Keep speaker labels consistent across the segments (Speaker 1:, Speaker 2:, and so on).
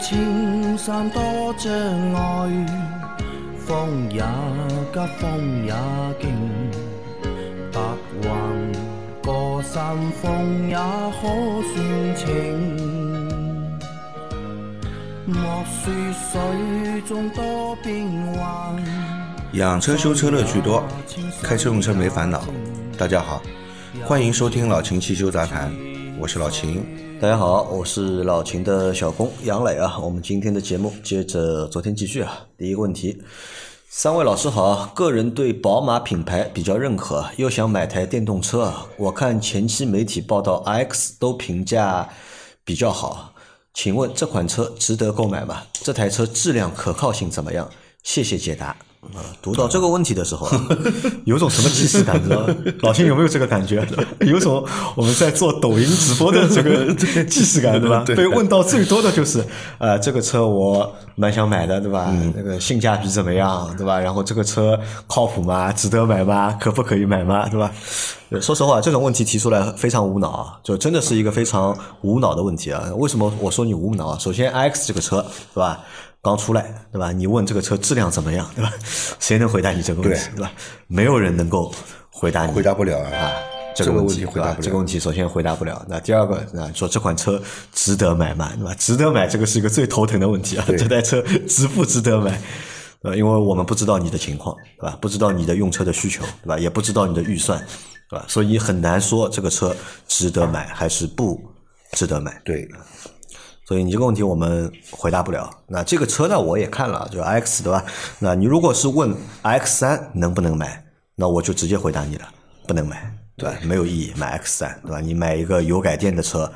Speaker 1: 青山多障碍，风也急，风也劲，白云过山峰也可算情。莫说水中多变幻，
Speaker 2: 养车修车乐趣多，开车用车没烦恼。大家好，欢迎收听老秦汽修杂谈，我是老秦。
Speaker 3: 大家好，我是老秦的小工杨磊啊。我们今天的节目接着昨天继续啊。第一个问题，三位老师好，个人对宝马品牌比较认可，又想买台电动车啊。我看前期媒体报道，X 都评价比较好，请问这款车值得购买吗？这台车质量可靠性怎么样？谢谢解答。啊，读到这个问题的时候，有种什么既视感，知道吗？老秦有没有这个感觉？有种我们在做抖音直播的这个既视感，对吧？被问到最多的就是，呃，这个车我蛮想买的，对吧？那个性价比怎么样，对吧？然后这个车靠谱吗？值得买吗？可不可以买吗？对吧？说实话，这种问题提出来非常无脑啊，就真的是一个非常无脑的问题啊。为什么我说你无脑啊？首先，X 这个车，对吧？刚出来，对吧？你问这个车质量怎么样，对吧？谁能回答你这个问题，对吧？没有人能够回答你，
Speaker 2: 回答不了啊。
Speaker 3: 这个问
Speaker 2: 题回答不了。
Speaker 3: 这个问题首先回答不了。那第二个那，说这款车值得买吗？对吧？值得买，这个是一个最头疼的问题啊。这台车值不值得买？呃，因为我们不知道你的情况，对吧？不知道你的用车的需求，对吧？也不知道你的预算，对吧？所以很难说这个车值得买还是不值得买。
Speaker 2: 对。
Speaker 3: 所以你这个问题我们回答不了。那这个车呢，我也看了，就 X 对吧？那你如果是问 X 三能不能买，那我就直接回答你了，不能买，对吧？没有意义，买 X 三，对吧？你买一个油改电的车，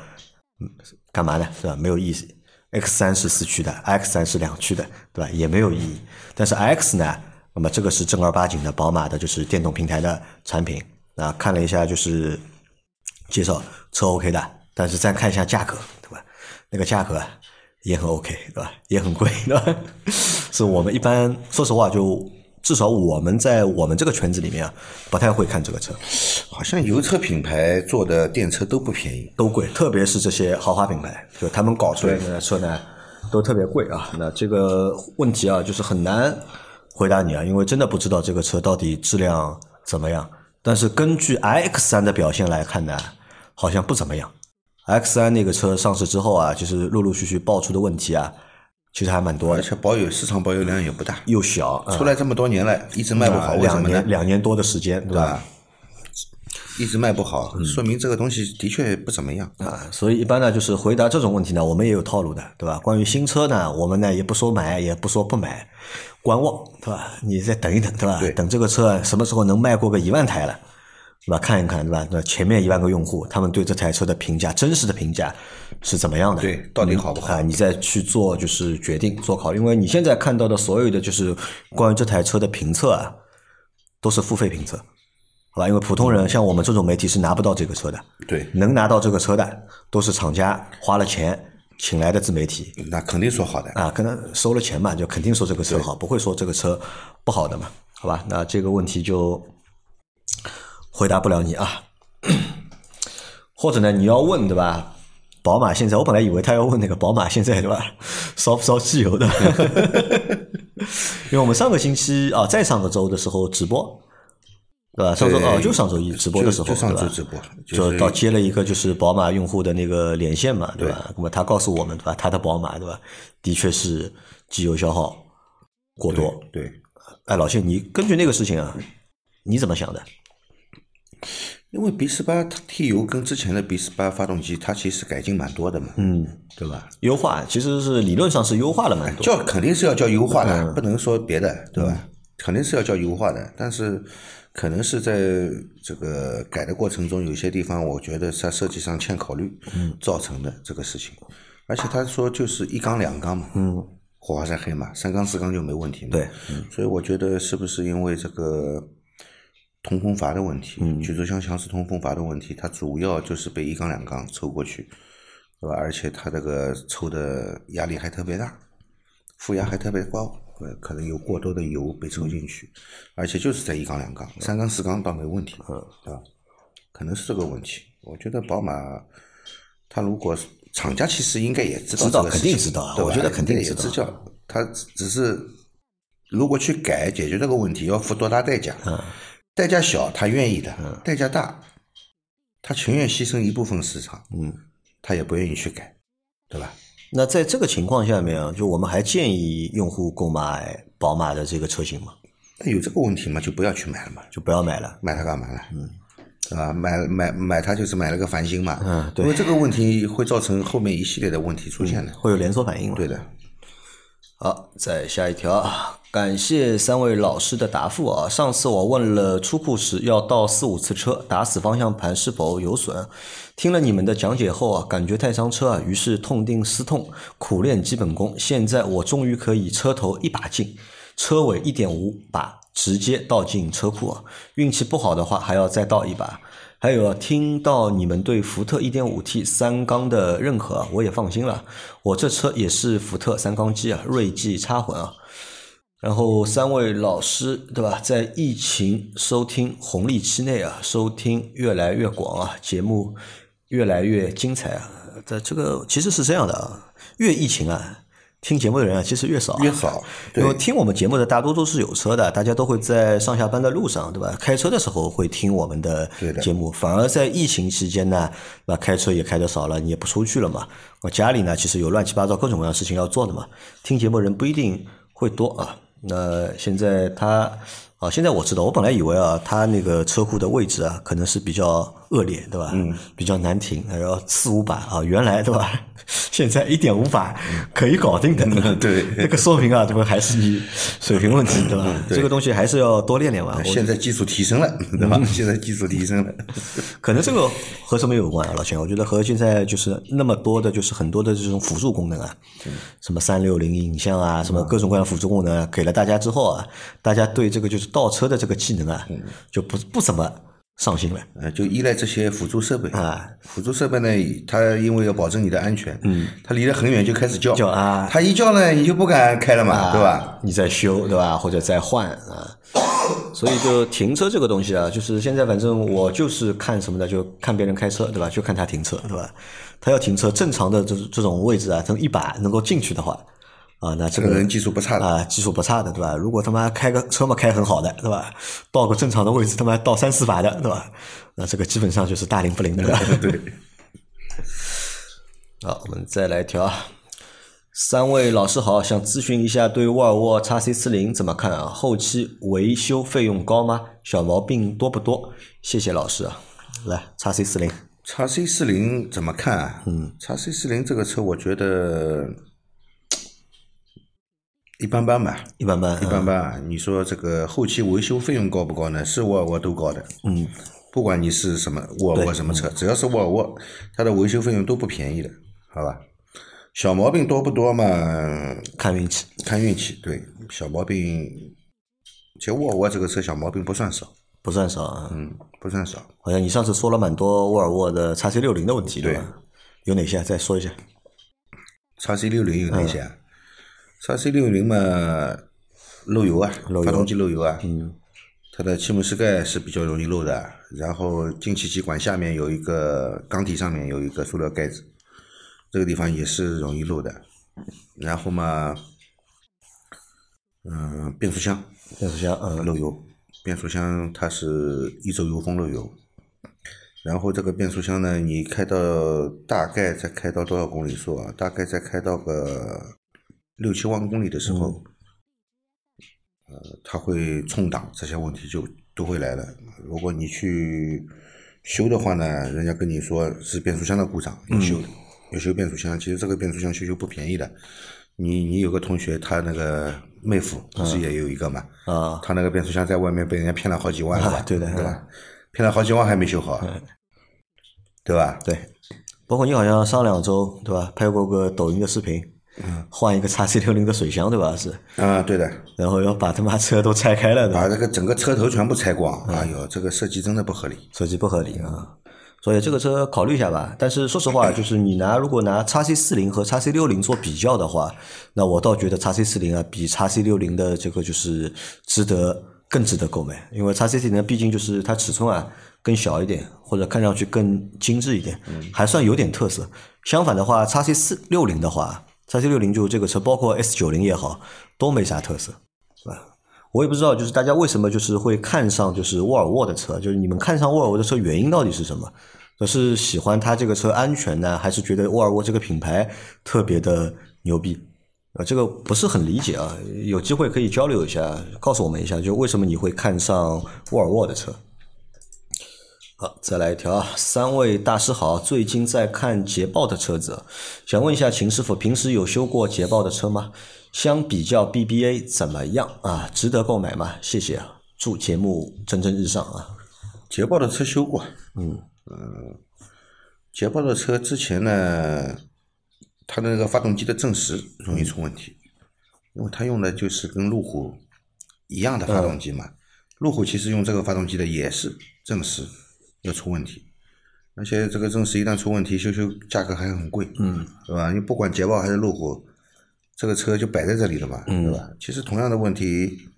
Speaker 3: 干嘛呢？是吧？没有意义。X 三是四驱的，X 三是两驱的，对吧？也没有意义。但是 X 呢，那么这个是正儿八经的宝马的，就是电动平台的产品。那看了一下就是介绍，车 OK 的，但是再看一下价格，那个价格也很 OK，对吧？也很贵，对吧？是我们一般说实话，就至少我们在我们这个圈子里面啊，不太会看这个车。
Speaker 2: 好像油车品牌做的电车都不便宜，
Speaker 3: 都贵，特别是这些豪华品牌，就他们搞出来的车呢，都特别贵啊。那这个问题啊，就是很难回答你啊，因为真的不知道这个车到底质量怎么样。但是根据 iX 三的表现来看呢，好像不怎么样。X 三那个车上市之后啊，就是陆陆续续爆出的问题啊，其实还蛮多，
Speaker 2: 而且保有市场保有量也不大，
Speaker 3: 又小，
Speaker 2: 出来这么多年了，一直卖不好，
Speaker 3: 两年两年多的时间，对吧？
Speaker 2: 一直卖不好，说明这个东西的确不怎么样
Speaker 3: 啊。所以一般呢，就是回答这种问题呢，我们也有套路的，对吧？关于新车呢，我们呢也不说买，也不说不买，观望，对吧？你再等一等，对吧？等这个车什么时候能卖过个一万台了？对吧？看一看，对吧？那前面一万个用户，他们对这台车的评价，真实的评价是怎么样的？
Speaker 2: 对，到底好不好？
Speaker 3: 啊，你再去做就是决定做考虑，因为你现在看到的所有的就是关于这台车的评测啊，都是付费评测，好吧？因为普通人像我们这种媒体是拿不到这个车的，
Speaker 2: 对，
Speaker 3: 能拿到这个车的都是厂家花了钱请来的自媒体，
Speaker 2: 那肯定说好的
Speaker 3: 啊，跟他收了钱嘛，就肯定说这个车好，不会说这个车不好的嘛，好吧？那这个问题就。回答不了你啊，或者呢？你要问对吧？宝马现在，我本来以为他要问那个宝马现在对吧？烧不烧汽油的？因为我们上个星期啊，在上个周的时候直播，对吧？上周哦，就上周一直播的时候，
Speaker 2: 对吧？
Speaker 3: 就到接了一个就是宝马用户的那个连线嘛，对吧？那么他告诉我们对吧？他的宝马对吧？的确是机油消耗过多。
Speaker 2: 对，
Speaker 3: 哎，老谢，你根据那个事情啊，你怎么想的？
Speaker 2: 因为 B 四八 T 油跟之前的 B 四八发动机，它其实改进蛮多的嘛，
Speaker 3: 嗯，
Speaker 2: 对吧？
Speaker 3: 优化其实是理论上是优化了蛮多，
Speaker 2: 叫肯定是要叫优化的，不能说别的，对吧？肯定是要叫优化的，但是可能是在这个改的过程中，有些地方我觉得在设计上欠考虑，造成的这个事情。而且他说就是一缸两缸嘛，
Speaker 3: 嗯，
Speaker 2: 火花塞黑嘛，三缸四缸就没问题嘛，
Speaker 3: 对，
Speaker 2: 所以我觉得是不是因为这个？通风阀的问题，嗯举轴箱强势通风阀的问题，它主要就是被一缸两缸抽过去，对吧？而且它这个抽的压力还特别大，负压还特别高，呃，可能有过多的油被抽进去，而且就是在一缸两缸，三缸四缸倒没问题，对吧？可能是这个问题。我觉得宝马，它如果厂家其实应该也知道
Speaker 3: 知道
Speaker 2: 这个事情
Speaker 3: 肯定知道啊
Speaker 2: 对
Speaker 3: 我觉得肯定
Speaker 2: 也知道，他只是如果去改解决这个问题，要付多大代价？
Speaker 3: 嗯
Speaker 2: 代价小他愿意的，代价大他情愿牺牲一部分市场，
Speaker 3: 嗯。
Speaker 2: 他也不愿意去改，对吧？
Speaker 3: 那在这个情况下面啊，就我们还建议用户购买宝马的这个车型吗？
Speaker 2: 那有这个问题嘛，就不要去买了嘛，
Speaker 3: 就不要买了。
Speaker 2: 买它干嘛呢？嗯，对吧？买买买它就是买了个烦心嘛。
Speaker 3: 嗯对
Speaker 2: 因为这个问题会造成后面一系列的问题出现的。
Speaker 3: 会有连锁反应嘛？
Speaker 2: 对的，
Speaker 3: 好，再下一条啊，感谢三位老师的答复啊。上次我问了出库时要倒四五次车，打死方向盘是否有损，听了你们的讲解后啊，感觉太伤车啊，于是痛定思痛，苦练基本功。现在我终于可以车头一把进，车尾一点五把直接倒进车库啊。运气不好的话，还要再倒一把。还有啊，听到你们对福特 1.5T 三缸的认可，我也放心了。我这车也是福特三缸机啊，锐际插混啊。然后三位老师对吧，在疫情收听红利期内啊，收听越来越广啊，节目越来越精彩啊。在这个其实是这样的啊，越疫情啊，听节目的人啊其实越少啊，
Speaker 2: 越少
Speaker 3: 因为听我们节目的大多都是有车的，大家都会在上下班的路上，对吧？开车的时候会听我们的节目，反而在疫情期间呢，那开车也开的少了，你也不出去了嘛。我家里呢，其实有乱七八糟各种各样的事情要做的嘛，听节目人不一定会多啊。那现在他啊，现在我知道，我本来以为啊，他那个车库的位置啊，可能是比较恶劣，对吧？嗯，比较难停，然后四五百啊，原来对吧？现在一点五百可以搞定的，
Speaker 2: 对
Speaker 3: 这个说明啊，这个还是你水平问题，对吧？
Speaker 2: 对
Speaker 3: 这个东西还是要多练练嘛。
Speaker 2: 现在技术提升了，对吧？现在技术提升了，
Speaker 3: 可能这个和什么有关啊，老钱？我觉得和现在就是那么多的，就是很多的这种辅助功能啊，什么三六零影像啊，什么各种各样的辅助功能啊给了大家之后啊，大家对这个就是倒车的这个技能啊，就不不怎么上心了。
Speaker 2: 呃，就依赖这些辅助设备
Speaker 3: 啊。
Speaker 2: 辅助设备呢，它因为要保证你的安全，嗯，它离得很远就开始叫，
Speaker 3: 叫啊
Speaker 2: 它一叫呢，你就不敢开了嘛，对吧？
Speaker 3: 你在修对吧？或者在换啊，所以就停车这个东西啊，就是现在反正我就是看什么的，就看别人开车对吧？就看他停车对吧？他要停车正常的这这种位置啊，从一把能够进去的话啊，那这个
Speaker 2: 人技术不差的，
Speaker 3: 啊，技术不差的，对吧？如果他妈开个车嘛开很好的，对吧？到个正常的位置，他妈到三四把的，对吧？那这个基本上就是大灵不灵的了。
Speaker 2: 对。
Speaker 3: 好，我们再来一条啊。三位老师好，想咨询一下对沃尔沃 x C 四零怎么看啊？后期维修费用高吗？小毛病多不多？谢谢老师啊。来，x C 四零
Speaker 2: ，，x C 四零怎么看啊？嗯，，x C 四零这个车，我觉得一般般吧，
Speaker 3: 一般般，
Speaker 2: 一般般啊。你说这个后期维修费用高不高呢？是沃尔沃都高的。
Speaker 3: 嗯，
Speaker 2: 不管你是什么沃尔沃什么车，只要是沃尔沃，它的维修费用都不便宜的，好吧？小毛病多不多嘛？
Speaker 3: 看运气。
Speaker 2: 看运气。对，小毛病，其实沃尔沃这个车小毛病不算少，
Speaker 3: 不算少啊。
Speaker 2: 嗯，不算少。
Speaker 3: 好像你上次说了蛮多沃尔沃的 x C 六零的问题，对吧？有哪些？再说一下。
Speaker 2: 叉 C 六零有哪些？叉 C 六零嘛，漏油啊，发动机漏油啊，
Speaker 3: 嗯，
Speaker 2: 它的气门室盖是比较容易漏的，然后进气气管下面有一个缸体上面有一个塑料盖子，这个地方也是容易漏的。然后嘛，嗯、变速箱
Speaker 3: 变速箱，嗯，
Speaker 2: 漏油，变速箱它是一周油封漏油。然后这个变速箱呢，你开到大概再开到多少公里数啊？大概再开到个六七万公里的时候，呃，它会冲档，这些问题就都会来了。如果你去修的话呢，人家跟你说是变速箱的故障，要修的，要修变速箱。其实这个变速箱修修不便宜的。你你有个同学，他那个妹夫不是也有一个嘛？
Speaker 3: 啊，
Speaker 2: 他那个变速箱在外面被人家骗了好几万了吧？
Speaker 3: 啊对的
Speaker 2: 对吧？骗了好几万还没修好，对吧？
Speaker 3: 对。包括你好像上两周对吧，拍过个抖音的视频，换一个 x C 六零的水箱对吧？是，
Speaker 2: 啊，对的，
Speaker 3: 然后要把他妈车都拆开了，
Speaker 2: 把？这个整个车头全部拆光，哎呦，这个设计真的不合理。
Speaker 3: 设计不合理啊。所以这个车考虑一下吧。但是说实话，就是你拿如果拿 x C 四零和 x C 六零做比较的话，那我倒觉得 x C 四零啊比 x C 六零的这个就是值得更值得购买，因为 xc 四零，毕竟就是它尺寸啊更小一点，或者看上去更精致一点，还算有点特色。相反的话，x C 四六零的话，x C 六零就这个车，包括 S 九零也好，都没啥特色，是吧？我也不知道，就是大家为什么就是会看上就是沃尔沃的车，就是你们看上沃尔沃的车原因到底是什么？是喜欢它这个车安全呢，还是觉得沃尔沃这个品牌特别的牛逼？啊，这个不是很理解啊，有机会可以交流一下，告诉我们一下，就为什么你会看上沃尔沃的车？好，再来一条啊，三位大师好，最近在看捷豹的车子，想问一下秦师傅，平时有修过捷豹的车吗？相比较 BBA 怎么样啊？值得购买吗？谢谢啊，祝节目蒸蒸日上啊！
Speaker 2: 捷豹的车修过，嗯嗯，捷豹的车之前呢。它的那个发动机的正时容易出问题，因为它用的就是跟路虎一样的发动机嘛。路虎其实用这个发动机的也是正时要出问题，而且这个正时一旦出问题，修修价格还很贵，
Speaker 3: 嗯，
Speaker 2: 对吧？你不管捷豹还是路虎，这个车就摆在这里了嘛，对吧？其实同样的问题，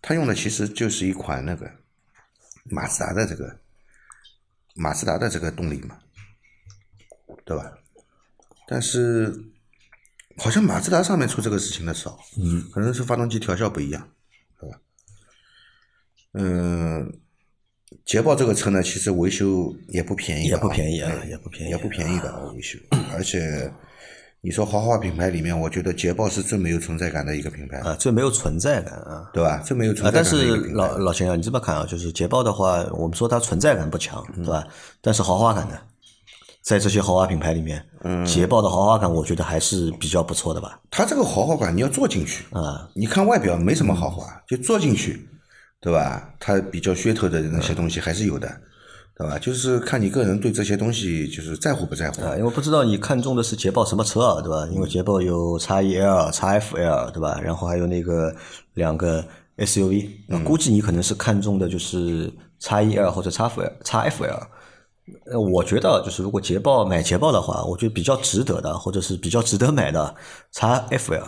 Speaker 2: 它用的其实就是一款那个马自达的这个马自达的这个动力嘛，对吧？但是，好像马自达上面出这个事情的少，
Speaker 3: 嗯，
Speaker 2: 可能是发动机调校不一样，对吧？嗯，捷豹这个车呢，其实维修也不便宜，
Speaker 3: 也不便宜啊，也不便宜，
Speaker 2: 也不便宜的维修。而且，你说豪华品牌里面，我觉得捷豹是最没有存在感的一个品牌
Speaker 3: 啊，最没有存在感啊，
Speaker 2: 对吧？最没有存在感。
Speaker 3: 但是老老钱啊，你这么看啊，就是捷豹的话，我们说它存在感不强，对吧？但是豪华感呢？在这些豪华品牌里面，捷豹的豪华感我觉得还是比较不错的吧。
Speaker 2: 它这个豪华感你要坐进去
Speaker 3: 啊，
Speaker 2: 你看外表没什么豪华，就坐进去，对吧？它比较噱头的那些东西还是有的，对吧？就是看你个人对这些东西就是在乎不在乎
Speaker 3: 啊。因为不知道你看中的是捷豹什么车啊，对吧？因为捷豹有 X E L、X F L，对吧？然后还有那个两个 S U V，那估计你可能是看中的就是 X E L 或者 X F L、X F L。呃，我觉得就是如果捷豹买捷豹的话，我觉得比较值得的，或者是比较值得买的，叉 FL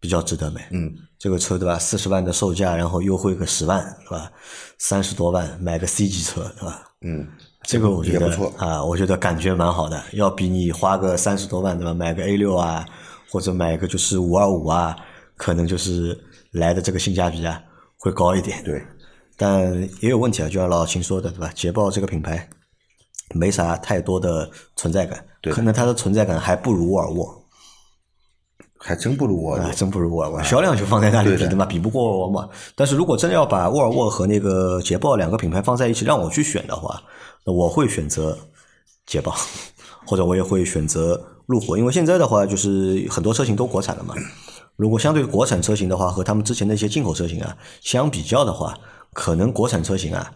Speaker 3: 比较值得买。
Speaker 2: 嗯，
Speaker 3: 这个车对吧？四十万的售价，然后优惠个十万，是吧？三十多万买个 C 级车，对吧？
Speaker 2: 嗯，
Speaker 3: 这个我觉得啊，我觉得感觉蛮好的，要比你花个三十多万对吧？买个 A 六啊，或者买个就是五二五啊，可能就是来的这个性价比啊会高一点。
Speaker 2: 对，
Speaker 3: 但也有问题啊，就像老秦说的对吧？捷豹这个品牌。没啥太多的存在感，可能它的存在感还不如沃尔沃，
Speaker 2: 还真不如沃尔沃，
Speaker 3: 真不如沃尔沃，销量就放在那里比的嘛，比不过沃尔沃嘛。但是如果真的要把沃尔沃和那个捷豹两个品牌放在一起，让我去选的话，那我会选择捷豹，或者我也会选择路虎，因为现在的话就是很多车型都国产了嘛。如果相对国产车型的话，和他们之前的一些进口车型啊相比较的话，可能国产车型啊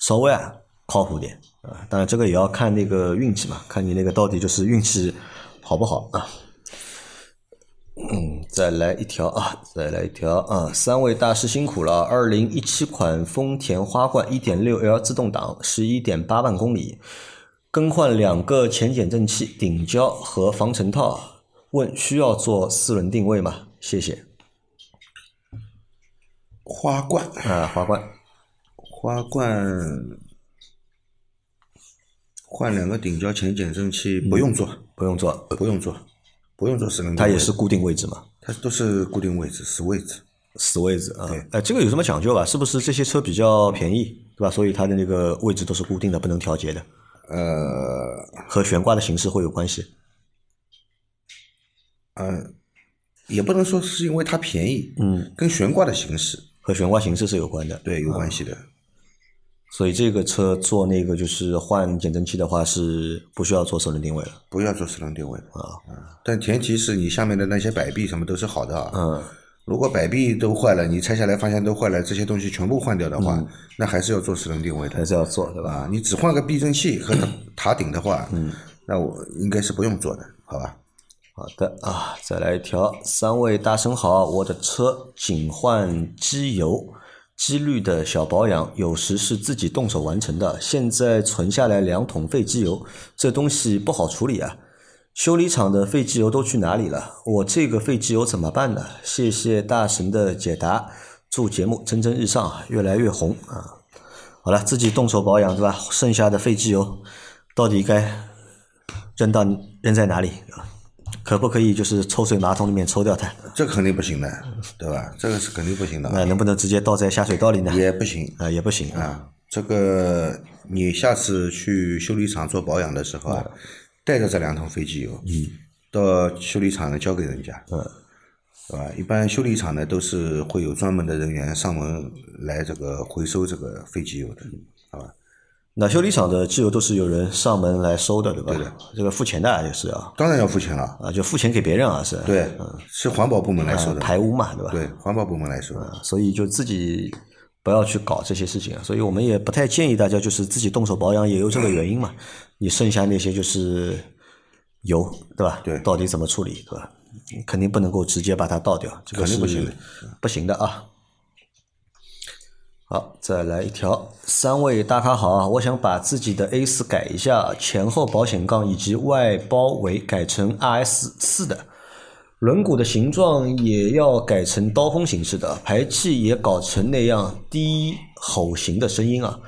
Speaker 3: 稍微啊靠谱点。啊，当然这个也要看那个运气嘛，看你那个到底就是运气好不好啊。嗯，再来一条啊，再来一条啊，三位大师辛苦了。二零一七款丰田花冠一点六 L 自动挡，十一点八万公里，更换两个前减震器、顶胶和防尘套，问需要做四轮定位吗？谢谢。
Speaker 2: 花冠
Speaker 3: 啊，花冠，
Speaker 2: 花冠。换两个顶胶前减震器不用做，
Speaker 3: 不用做，
Speaker 2: 不用做，不用做四轮。
Speaker 3: 它也是固定位置嘛？
Speaker 2: 它都是固定位置，死位置，
Speaker 3: 死位置啊。
Speaker 2: 对，
Speaker 3: 哎，这个有什么讲究吧？是不是这些车比较便宜，对吧？所以它的那个位置都是固定的，不能调节的。
Speaker 2: 呃，
Speaker 3: 和悬挂的形式会有关系。
Speaker 2: 嗯，也不能说是因为它便宜，
Speaker 3: 嗯，
Speaker 2: 跟悬挂的形式
Speaker 3: 和悬挂形式是有关的，
Speaker 2: 对，有关系的。
Speaker 3: 所以这个车做那个就是换减震器的话是不需要做四轮定位了，
Speaker 2: 不要做四轮定位
Speaker 3: 啊。
Speaker 2: 但前提是你下面的那些摆臂什么都是好的啊。
Speaker 3: 嗯。
Speaker 2: 如果摆臂都坏了，你拆下来发现都坏了，这些东西全部换掉的话，那还是要做四轮定位的。
Speaker 3: 还是要做对吧？
Speaker 2: 你只换个避震器和 塔顶的话，嗯，那我应该是不用做的，好吧？
Speaker 3: 好的啊，再来一条，三位大神好，我的车仅换机油。机滤的小保养，有时是自己动手完成的。现在存下来两桶废机油，这东西不好处理啊！修理厂的废机油都去哪里了？我这个废机油怎么办呢？谢谢大神的解答，祝节目蒸蒸日上，越来越红啊！好了，自己动手保养对吧？剩下的废机油到底该扔到扔在哪里？可不可以就是抽水马桶里面抽掉它？
Speaker 2: 这肯定不行的，对吧？这个是肯定不行的。
Speaker 3: 那能不能直接倒在下水道里呢？
Speaker 2: 也不行
Speaker 3: 啊，也不行
Speaker 2: 啊。这个你下次去修理厂做保养的时候啊，带着这两桶废机油，嗯，到修理厂呢交给人家，嗯，对吧？一般修理厂呢都是会有专门的人员上门来这个回收这个废机油的？
Speaker 3: 那修理厂的机油都是有人上门来收的，对吧？
Speaker 2: 对的，
Speaker 3: 这个付钱的也是啊。
Speaker 2: 当然要付钱了
Speaker 3: 啊，就付钱给别人啊，是。
Speaker 2: 对，是环保部门来收的。
Speaker 3: 排污嘛，对吧？
Speaker 2: 对，环保部门来收。
Speaker 3: 所以就自己不要去搞这些事情啊，所以我们也不太建议大家就是自己动手保养，也有这个原因嘛。你剩下那些就是油，对吧？
Speaker 2: 对。
Speaker 3: 到底怎么处理，对吧？肯定不能够直接把它倒掉，这个是
Speaker 2: 不行的，
Speaker 3: 不行的啊。好，再来一条。三位大咖好啊！我想把自己的 A 四改一下，前后保险杠以及外包围改成 RS 四的，轮毂的形状也要改成刀锋形式的，排气也搞成那样低吼型的声音啊。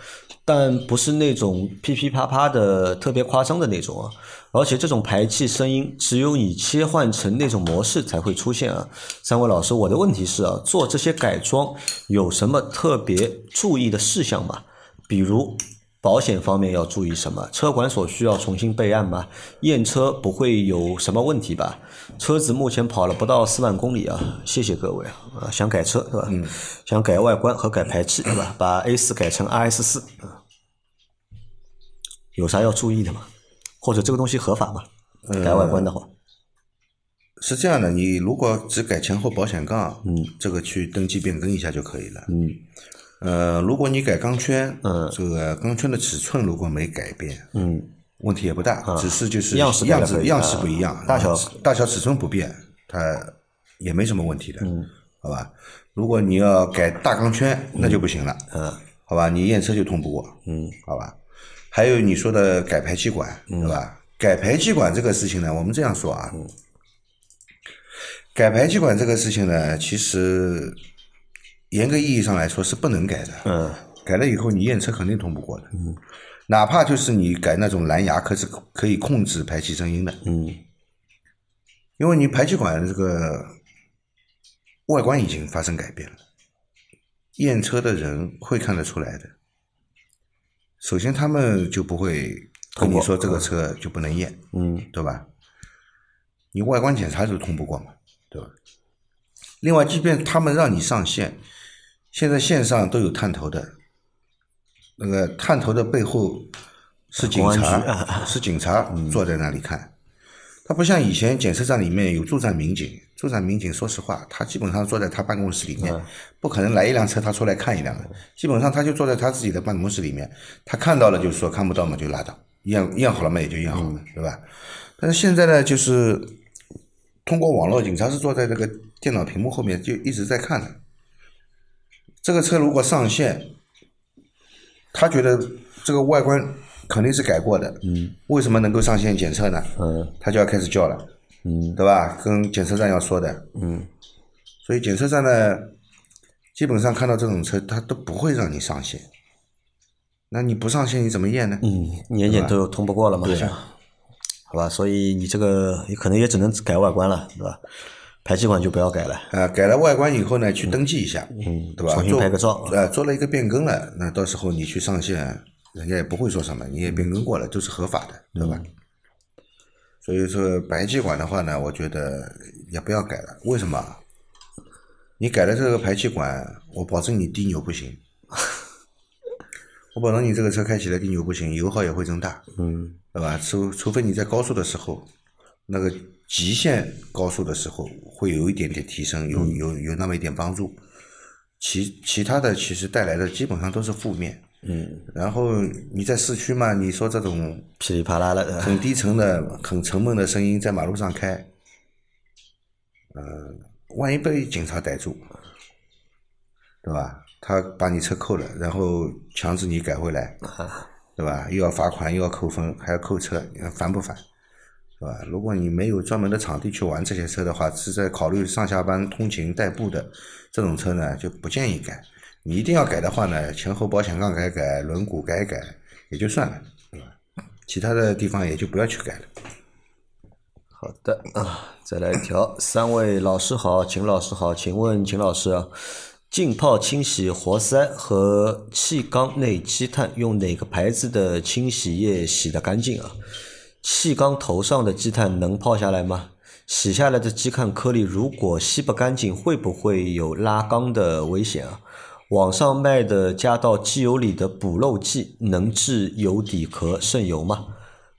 Speaker 3: 但不是那种噼噼啪啪的特别夸张的那种啊，而且这种排气声音只有你切换成那种模式才会出现啊。三位老师，我的问题是啊，做这些改装有什么特别注意的事项吗？比如保险方面要注意什么？车管所需要重新备案吗？验车不会有什么问题吧？车子目前跑了不到四万公里啊，谢谢各位啊，想改车对吧？嗯，想改外观和改排气对吧？把 A 四改成 RS 四有啥要注意的吗？或者这个东西合法吗？改外观的话，
Speaker 2: 是这样的，你如果只改前后保险杠，嗯，这个去登记变更一下就可以了，嗯。呃，如果你改钢圈，嗯，这个钢圈的尺寸如果没改变，嗯，问题也不大，只是就是样
Speaker 3: 式
Speaker 2: 样子样式不一样，
Speaker 3: 大小
Speaker 2: 大小尺寸不变，它也没什么问题的，嗯，好吧？如果你要改大钢圈，那就不行了，嗯，好吧？你验车就通不过，嗯，好吧？还有你说的改排气管，对吧？改排气管这个事情呢，我们这样说啊，改排气管这个事情呢，其实。严格意义上来说是不能改的，嗯，改了以后你验车肯定通不过的，嗯，哪怕就是你改那种蓝牙，可是可以控制排气声音的，嗯，因为你排气管这个外观已经发生改变了，验车的人会看得出来的。首先他们就不会跟你说这个车就不能验，嗯，对吧？你外观检查就通不过嘛，对吧？另外，即便他们让你上线。现在线上都有探头的，那个探头的背后是警察，是警察坐在那里看。他不像以前检测站里面有驻站民警，驻站民警说实话，他基本上坐在他办公室里面，不可能来一辆车他出来看一辆的，基本上他就坐在他自己的办公室里面，他看到了就说看不到嘛就拉倒，验验好了嘛也就验好了，对吧？但是现在呢，就是通过网络，警察是坐在这个电脑屏幕后面就一直在看的。这个车如果上线，他觉得这个外观肯定是改过的，嗯，为什么能够上线检测呢？嗯，他就要开始叫了，嗯，对吧？跟检测站要说的，嗯，所以检测站呢，基本上看到这种车，他都不会让你上线。那你不上线，你怎么验呢？
Speaker 3: 嗯，年检都通不过了嘛，
Speaker 2: 对，
Speaker 3: 好吧，所以你这个可能也只能改外观了，对吧？排气管就不要改了。
Speaker 2: 啊，改了外观以后呢，去登记一下，
Speaker 3: 嗯，
Speaker 2: 对吧？
Speaker 3: 重新拍个照。
Speaker 2: 呃，做了一个变更了，那到时候你去上线，人家也不会说什么，你也变更过了，都是合法的，对吧？所以说排气管的话呢，我觉得也不要改了。为什么？你改了这个排气管，我保证你低扭不行。我保证你这个车开起来低扭不行，油耗也会增大，嗯，对吧？除除非你在高速的时候，那个。极限高速的时候会有一点点提升，有有有那么一点帮助，其其他的其实带来的基本上都是负面。嗯，然后你在市区嘛，你说这种
Speaker 3: 噼里啪啦的、
Speaker 2: 很低沉的、很沉闷的声音在马路上开，呃，万一被警察逮住，对吧？他把你车扣了，然后强制你改回来，对吧？又要罚款，又要扣分，还要扣车，烦不烦？对吧？如果你没有专门的场地去玩这些车的话，是在考虑上下班通勤代步的这种车呢，就不建议改。你一定要改的话呢，前后保险杠改改，轮毂改改也就算了，对吧？其他的地方也就不要去改了。
Speaker 3: 好的啊，再来一条。三位老师好，秦老师好，请问秦老师啊，浸泡清洗活塞和气缸内积碳用哪个牌子的清洗液洗得干净啊？气缸头上的积碳能泡下来吗？洗下来的积碳颗粒如果吸不干净，会不会有拉缸的危险啊？网上卖的加到机油里的补漏剂能治油底壳渗油吗？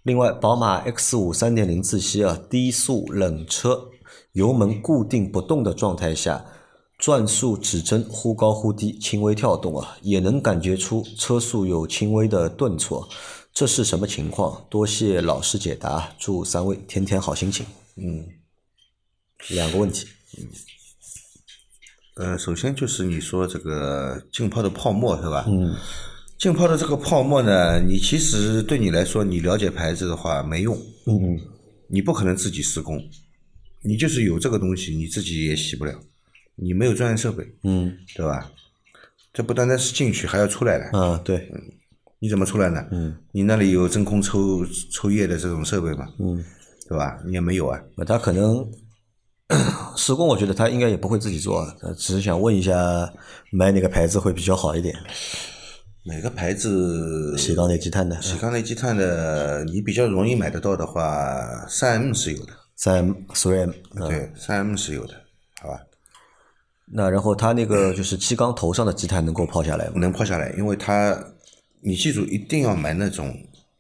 Speaker 3: 另外，宝马 X 五三点零自吸啊，低速冷车，油门固定不动的状态下，转速指针忽高忽低，轻微跳动啊，也能感觉出车速有轻微的顿挫，这是什么情况？多谢老师解答，祝三位天天好心情。嗯，两个问题。
Speaker 2: 嗯呃，首先就是你说这个浸泡的泡沫是吧？嗯。浸泡的这个泡沫呢，你其实对你来说，你了解牌子的话没用。嗯。你不可能自己施工，你就是有这个东西，你自己也洗不了，你没有专业设备。嗯。对吧？这不单单是进去，还要出来的。
Speaker 3: 啊，对。
Speaker 2: 你怎么出来呢？嗯。你那里有真空抽抽液的这种设备吗？嗯。对吧？你也没有啊。
Speaker 3: 那他可能。施工，我觉得他应该也不会自己做，只是想问一下，买哪个牌子会比较好一点？
Speaker 2: 哪个牌子？
Speaker 3: 洗缸内积碳的。
Speaker 2: 洗缸内积碳的，你比较容易买得到的话，三 M 是有的。
Speaker 3: 三 M、三 M。
Speaker 2: 对，三 M 是有的，好吧？
Speaker 3: 那然后它那个就是气缸头上的积碳能够泡下来吗？
Speaker 2: 能泡下来，因为它，你记住一定要买那种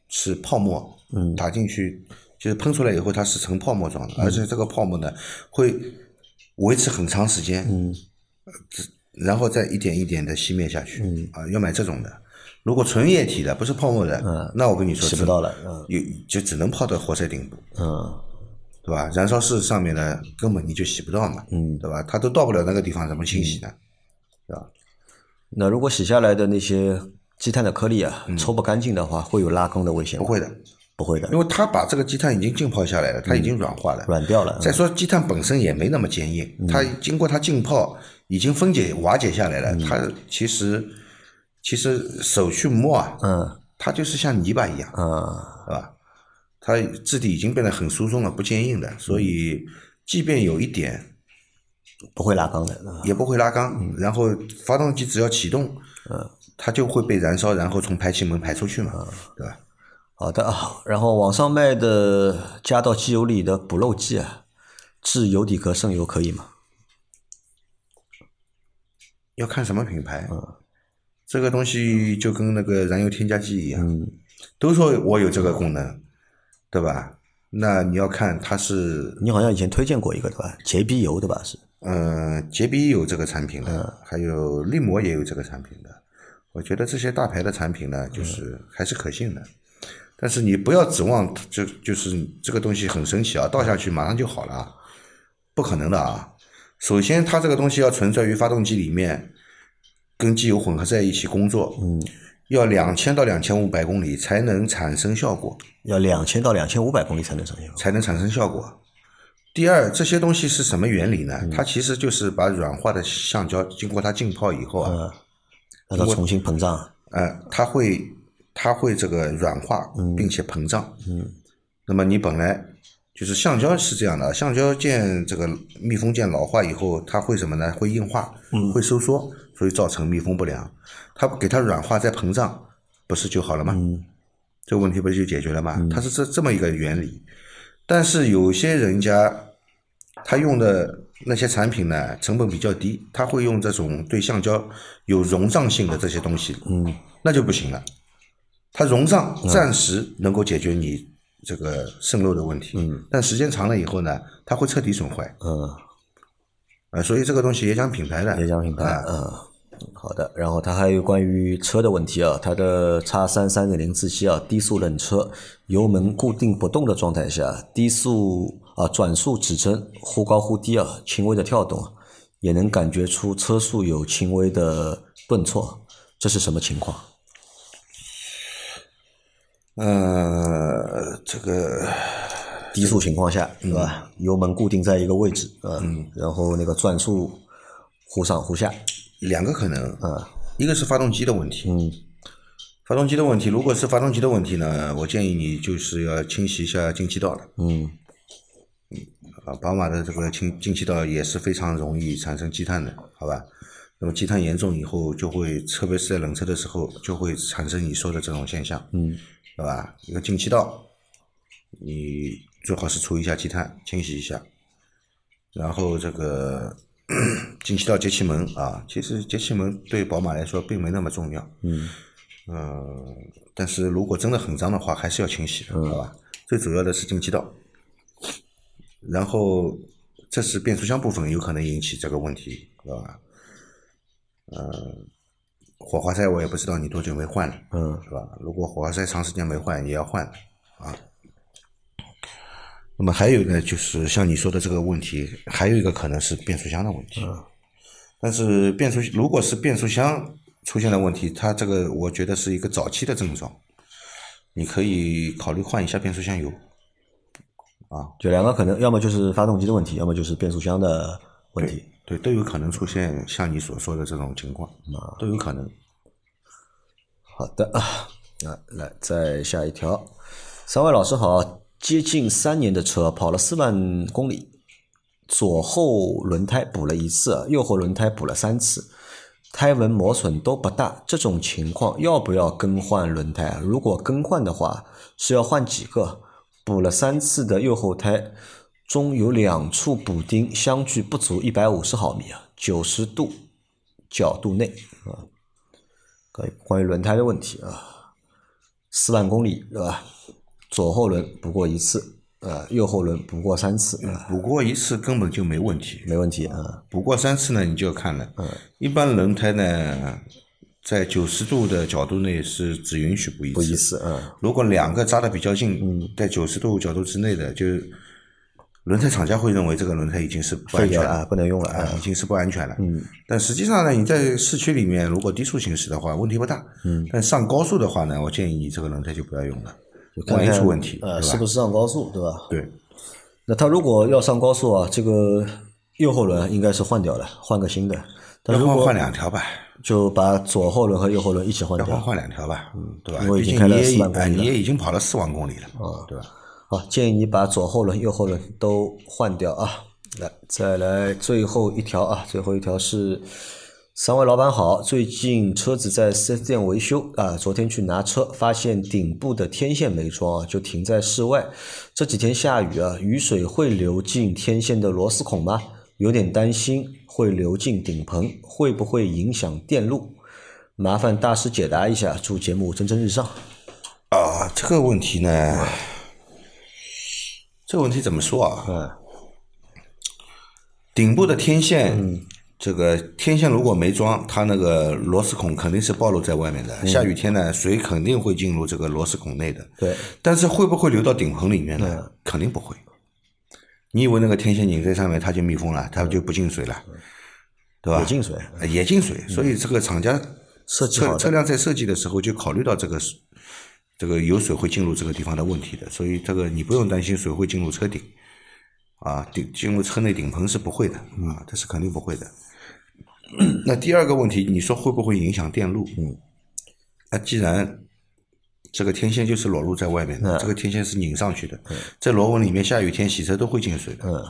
Speaker 2: 是泡沫，嗯，打进去。就是喷出来以后，它是呈泡沫状的，而且这个泡沫呢会维持很长时间，嗯，然后再一点一点的熄灭下去，嗯啊，要买这种的。如果纯液体的，不是泡沫的，嗯，那我跟你说，
Speaker 3: 洗不到了，嗯，
Speaker 2: 有就只能泡到活塞顶部，嗯，对吧？燃烧室上面呢根本你就洗不到嘛，嗯，对吧？它都到不了那个地方，怎么清洗呢？对吧？
Speaker 3: 那如果洗下来的那些积碳的颗粒啊，抽不干净的话，会有拉缸的危险
Speaker 2: 不会的。
Speaker 3: 不会的，
Speaker 2: 因为它把这个积碳已经浸泡下来了，它已经软化了，
Speaker 3: 软掉了。
Speaker 2: 再说积碳本身也没那么坚硬，它经过它浸泡已经分解瓦解下来了。它其实其实手去摸啊，嗯，它就是像泥巴一样，嗯，是吧？它质地已经变得很疏松了，不坚硬的，所以即便有一点
Speaker 3: 不会拉缸的，
Speaker 2: 也不会拉缸。然后发动机只要启动，嗯，它就会被燃烧，然后从排气门排出去嘛，对吧？
Speaker 3: 好的啊，然后网上卖的加到机油里的补漏剂啊，治油底壳渗油可以吗？
Speaker 2: 要看什么品牌。嗯，这个东西就跟那个燃油添加剂一样，嗯，都说我有这个功能，对吧？那你要看它是。
Speaker 3: 你好像以前推荐过一个对吧？洁碧油对吧？是。
Speaker 2: 嗯，洁碧有这个产品的，还有力摩也有这个产品的。我觉得这些大牌的产品呢，就是还是可信的。但是你不要指望就就是这个东西很神奇啊，倒下去马上就好了，不可能的啊！首先，它这个东西要存在于发动机里面，跟机油混合在一起工作，嗯，要两千到两千五百公里才能产生效果。
Speaker 3: 要两千到两千五百公里才能产生，
Speaker 2: 才能产生效果。第二，这些东西是什么原理呢？它其实就是把软化的橡胶经过它浸泡以后啊，
Speaker 3: 让它重新膨胀。
Speaker 2: 呃，它会。它会这个软化，并且膨胀。嗯，那么你本来就是橡胶是这样的，橡胶件这个密封件老化以后，它会什么呢？会硬化，会收缩，所以造成密封不良。它给它软化再膨胀，不是就好了吗？嗯，这个问题不是就解决了吗？它是这这么一个原理。但是有些人家他用的那些产品呢，成本比较低，他会用这种对橡胶有溶胀性的这些东西，嗯，那就不行了。它容上暂时能够解决你这个渗漏的问题，嗯，但时间长了以后呢，它会彻底损坏，嗯，啊，所以这个东西也讲品牌的，
Speaker 3: 也讲品牌，嗯，好的，然后它还有关于车的问题啊，它的叉三三点零自吸啊，低速冷车，油门固定不动的状态下，低速啊转速指针忽高忽低啊，轻微的跳动，也能感觉出车速有轻微的顿挫，这是什么情况？
Speaker 2: 呃，这个
Speaker 3: 低速情况下，对吧？油门固定在一个位置，嗯，然后那个转速忽上忽下，
Speaker 2: 两个可能，
Speaker 3: 啊，
Speaker 2: 一个是发动机的问题，
Speaker 3: 嗯，
Speaker 2: 发动机的问题，如果是发动机的问题呢，我建议你就是要清洗一下进气道了，
Speaker 3: 嗯，
Speaker 2: 啊，宝马的这个进进气道也是非常容易产生积碳的，好吧？那么积碳严重以后，就会特别是在冷车的时候，就会产生你说的这种现象，
Speaker 3: 嗯，
Speaker 2: 对吧？一个进气道，你最好是除一下积碳，清洗一下，然后这个 进气道节气门啊，其实节气门对宝马来说并没那么重要，
Speaker 3: 嗯，
Speaker 2: 嗯，但是如果真的很脏的话，还是要清洗的，
Speaker 3: 嗯
Speaker 2: 好吧？最主要的是进气道，然后这是变速箱部分有可能引起这个问题，知道吧？呃，火花塞我也不知道你多久没换了，
Speaker 3: 嗯，
Speaker 2: 是吧？如果火花塞长时间没换，也要换啊。那么还有呢，就是像你说的这个问题，还有一个可能是变速箱的问题。但是变速如果是变速箱出现了问题，它这个我觉得是一个早期的症状，你可以考虑换一下变速箱油。
Speaker 3: 啊就两个可能，要么就是发动机的问题，要么就是变速箱的问题。
Speaker 2: 对，都有可能出现像你所说的这种情况，啊都有可能。
Speaker 3: 好的啊，那来再下一条，三位老师好，接近三年的车跑了四万公里，左后轮胎补了一次，右后轮胎补了三次，胎纹磨损都不大，这种情况要不要更换轮胎啊？如果更换的话，是要换几个？补了三次的右后胎中有两处补丁相距不足一百五十毫米啊，九十度角度内啊。关于关于轮胎的问题啊，四万公里对吧？左后轮补过一次，呃，右后轮补过三次，啊
Speaker 2: 补过一次根本就没问题，
Speaker 3: 没问题啊。
Speaker 2: 补过三次呢，你就要看了。一般轮胎呢，在九十度的角度内是只允许补一次。
Speaker 3: 补一次，嗯，
Speaker 2: 如果两个扎的比较近，嗯在九十度角度之内的，就是轮胎厂家会认为这个轮胎已经是不安全
Speaker 3: 了啊，不能用了
Speaker 2: 啊，
Speaker 3: 啊
Speaker 2: 已。经是不安全了。嗯，但实际上呢，你在市区里面如果低速行驶的话，问题不大。嗯，但上高速的话呢，我建议你这个轮胎就不要用了，万一出问题？
Speaker 3: 是不是上高速对吧？
Speaker 2: 对，
Speaker 3: 那他如果要上高速啊，这个右后轮应该是换掉了，换个新的。但如果
Speaker 2: 要换换两条吧，
Speaker 3: 就把左后轮和右后轮一起换掉。
Speaker 2: 换换两条吧，嗯，对吧？毕竟你也
Speaker 3: 4万公里了
Speaker 2: 哎你也已经跑了四万公里了，对吧？
Speaker 3: 好，建议你把左后轮、右后轮都换掉啊。来，再来最后一条啊，最后一条是三位老板好，最近车子在 4S 店维修啊，昨天去拿车，发现顶部的天线没装啊，就停在室外。这几天下雨啊，雨水会流进天线的螺丝孔吗？有点担心会流进顶棚，会不会影响电路？麻烦大师解答一下，祝节目蒸蒸日上。
Speaker 2: 啊，这个问题呢，这个问题怎么说啊？
Speaker 3: 嗯
Speaker 2: 顶部的天线，这个天线如果没装，它那个螺丝孔肯定是暴露在外面的。下雨天呢，水肯定会进入这个螺丝孔内的。
Speaker 3: 对，
Speaker 2: 但是会不会流到顶棚里面呢？肯定不会。你以为那个天线拧在上面，它就密封了，它就不进水了，对吧？
Speaker 3: 也进水。
Speaker 2: 呃也进水，所以这个厂家
Speaker 3: 设计
Speaker 2: 车车辆在设计的时候就考虑到这个是这个有水会进入这个地方的问题的，所以这个你不用担心水会进入车顶，啊，顶进入车内顶棚是不会的，啊，这是肯定不会的。那第二个问题，你说会不会影响电路？嗯，那既然这个天线就是裸露在外面的，这个天线是拧上去的，在螺纹里面下雨天洗车都会进水的。
Speaker 3: 嗯，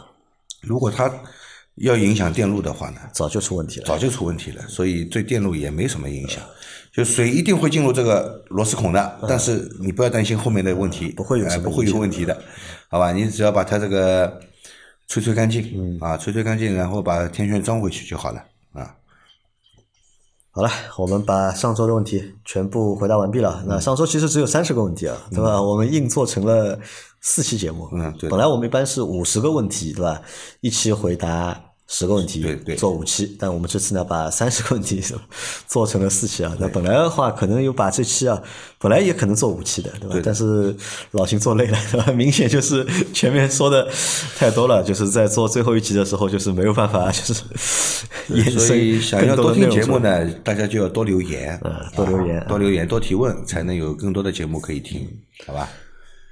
Speaker 2: 如果它要影响电路的话呢，
Speaker 3: 早就出问题了。
Speaker 2: 早就出问题了，所以对电路也没什么影响。就水一定会进入这个螺丝孔的，但是你不要担心后面的问题，
Speaker 3: 不会有什么
Speaker 2: 哎不会有问题的，好吧？你只要把它这个吹吹干净，啊，吹吹干净，然后把天线装回去就好了，啊。
Speaker 3: 好了，我们把上周的问题全部回答完毕了。那上周其实只有三十个问题啊，对吧？我们硬做成了四期节目。
Speaker 2: 嗯对
Speaker 3: 本来我们一般是五十个问题，对吧？一期回答十个问题，做五期。但我们这次呢，把三十个问题 做成了四期啊。那本来的话，可能有把这期啊，本来也可能做五期的，对吧？
Speaker 2: 对
Speaker 3: 但是老秦做累了，对吧？明显就是前面说的太多了，就是在做最后一集的时候，就是没有办法，就是延
Speaker 2: 所以
Speaker 3: 伸
Speaker 2: 想要多听节目。呢，大家就要多留言，
Speaker 3: 嗯多留言
Speaker 2: 啊多留言，多提问，才能有更多的节目可以听，好吧？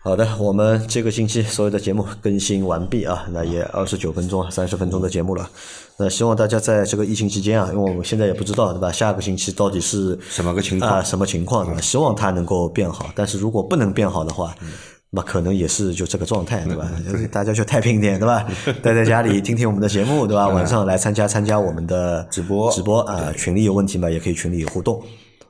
Speaker 3: 好的，我们这个星期所有的节目更新完毕啊，那也二十九分钟、三十分钟的节目了。那希望大家在这个疫情期间啊，因为我们现在也不知道对吧，下个星期到底是
Speaker 2: 什么个情况
Speaker 3: 啊，什么情况对吧？希望它能够变好，但是如果不能变好的话，那可能也是就这个状态对吧？大家就太平点对吧？待在家里听听我们的节目对吧？晚上来参加参加我们的
Speaker 2: 直播
Speaker 3: 直播啊，群里有问题嘛，也可以群里互动，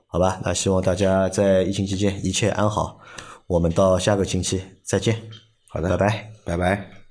Speaker 3: 好吧？那希望大家在疫情期间一切安好。我们到下个星期再见，
Speaker 2: 好的，
Speaker 3: 拜拜。
Speaker 2: 拜拜。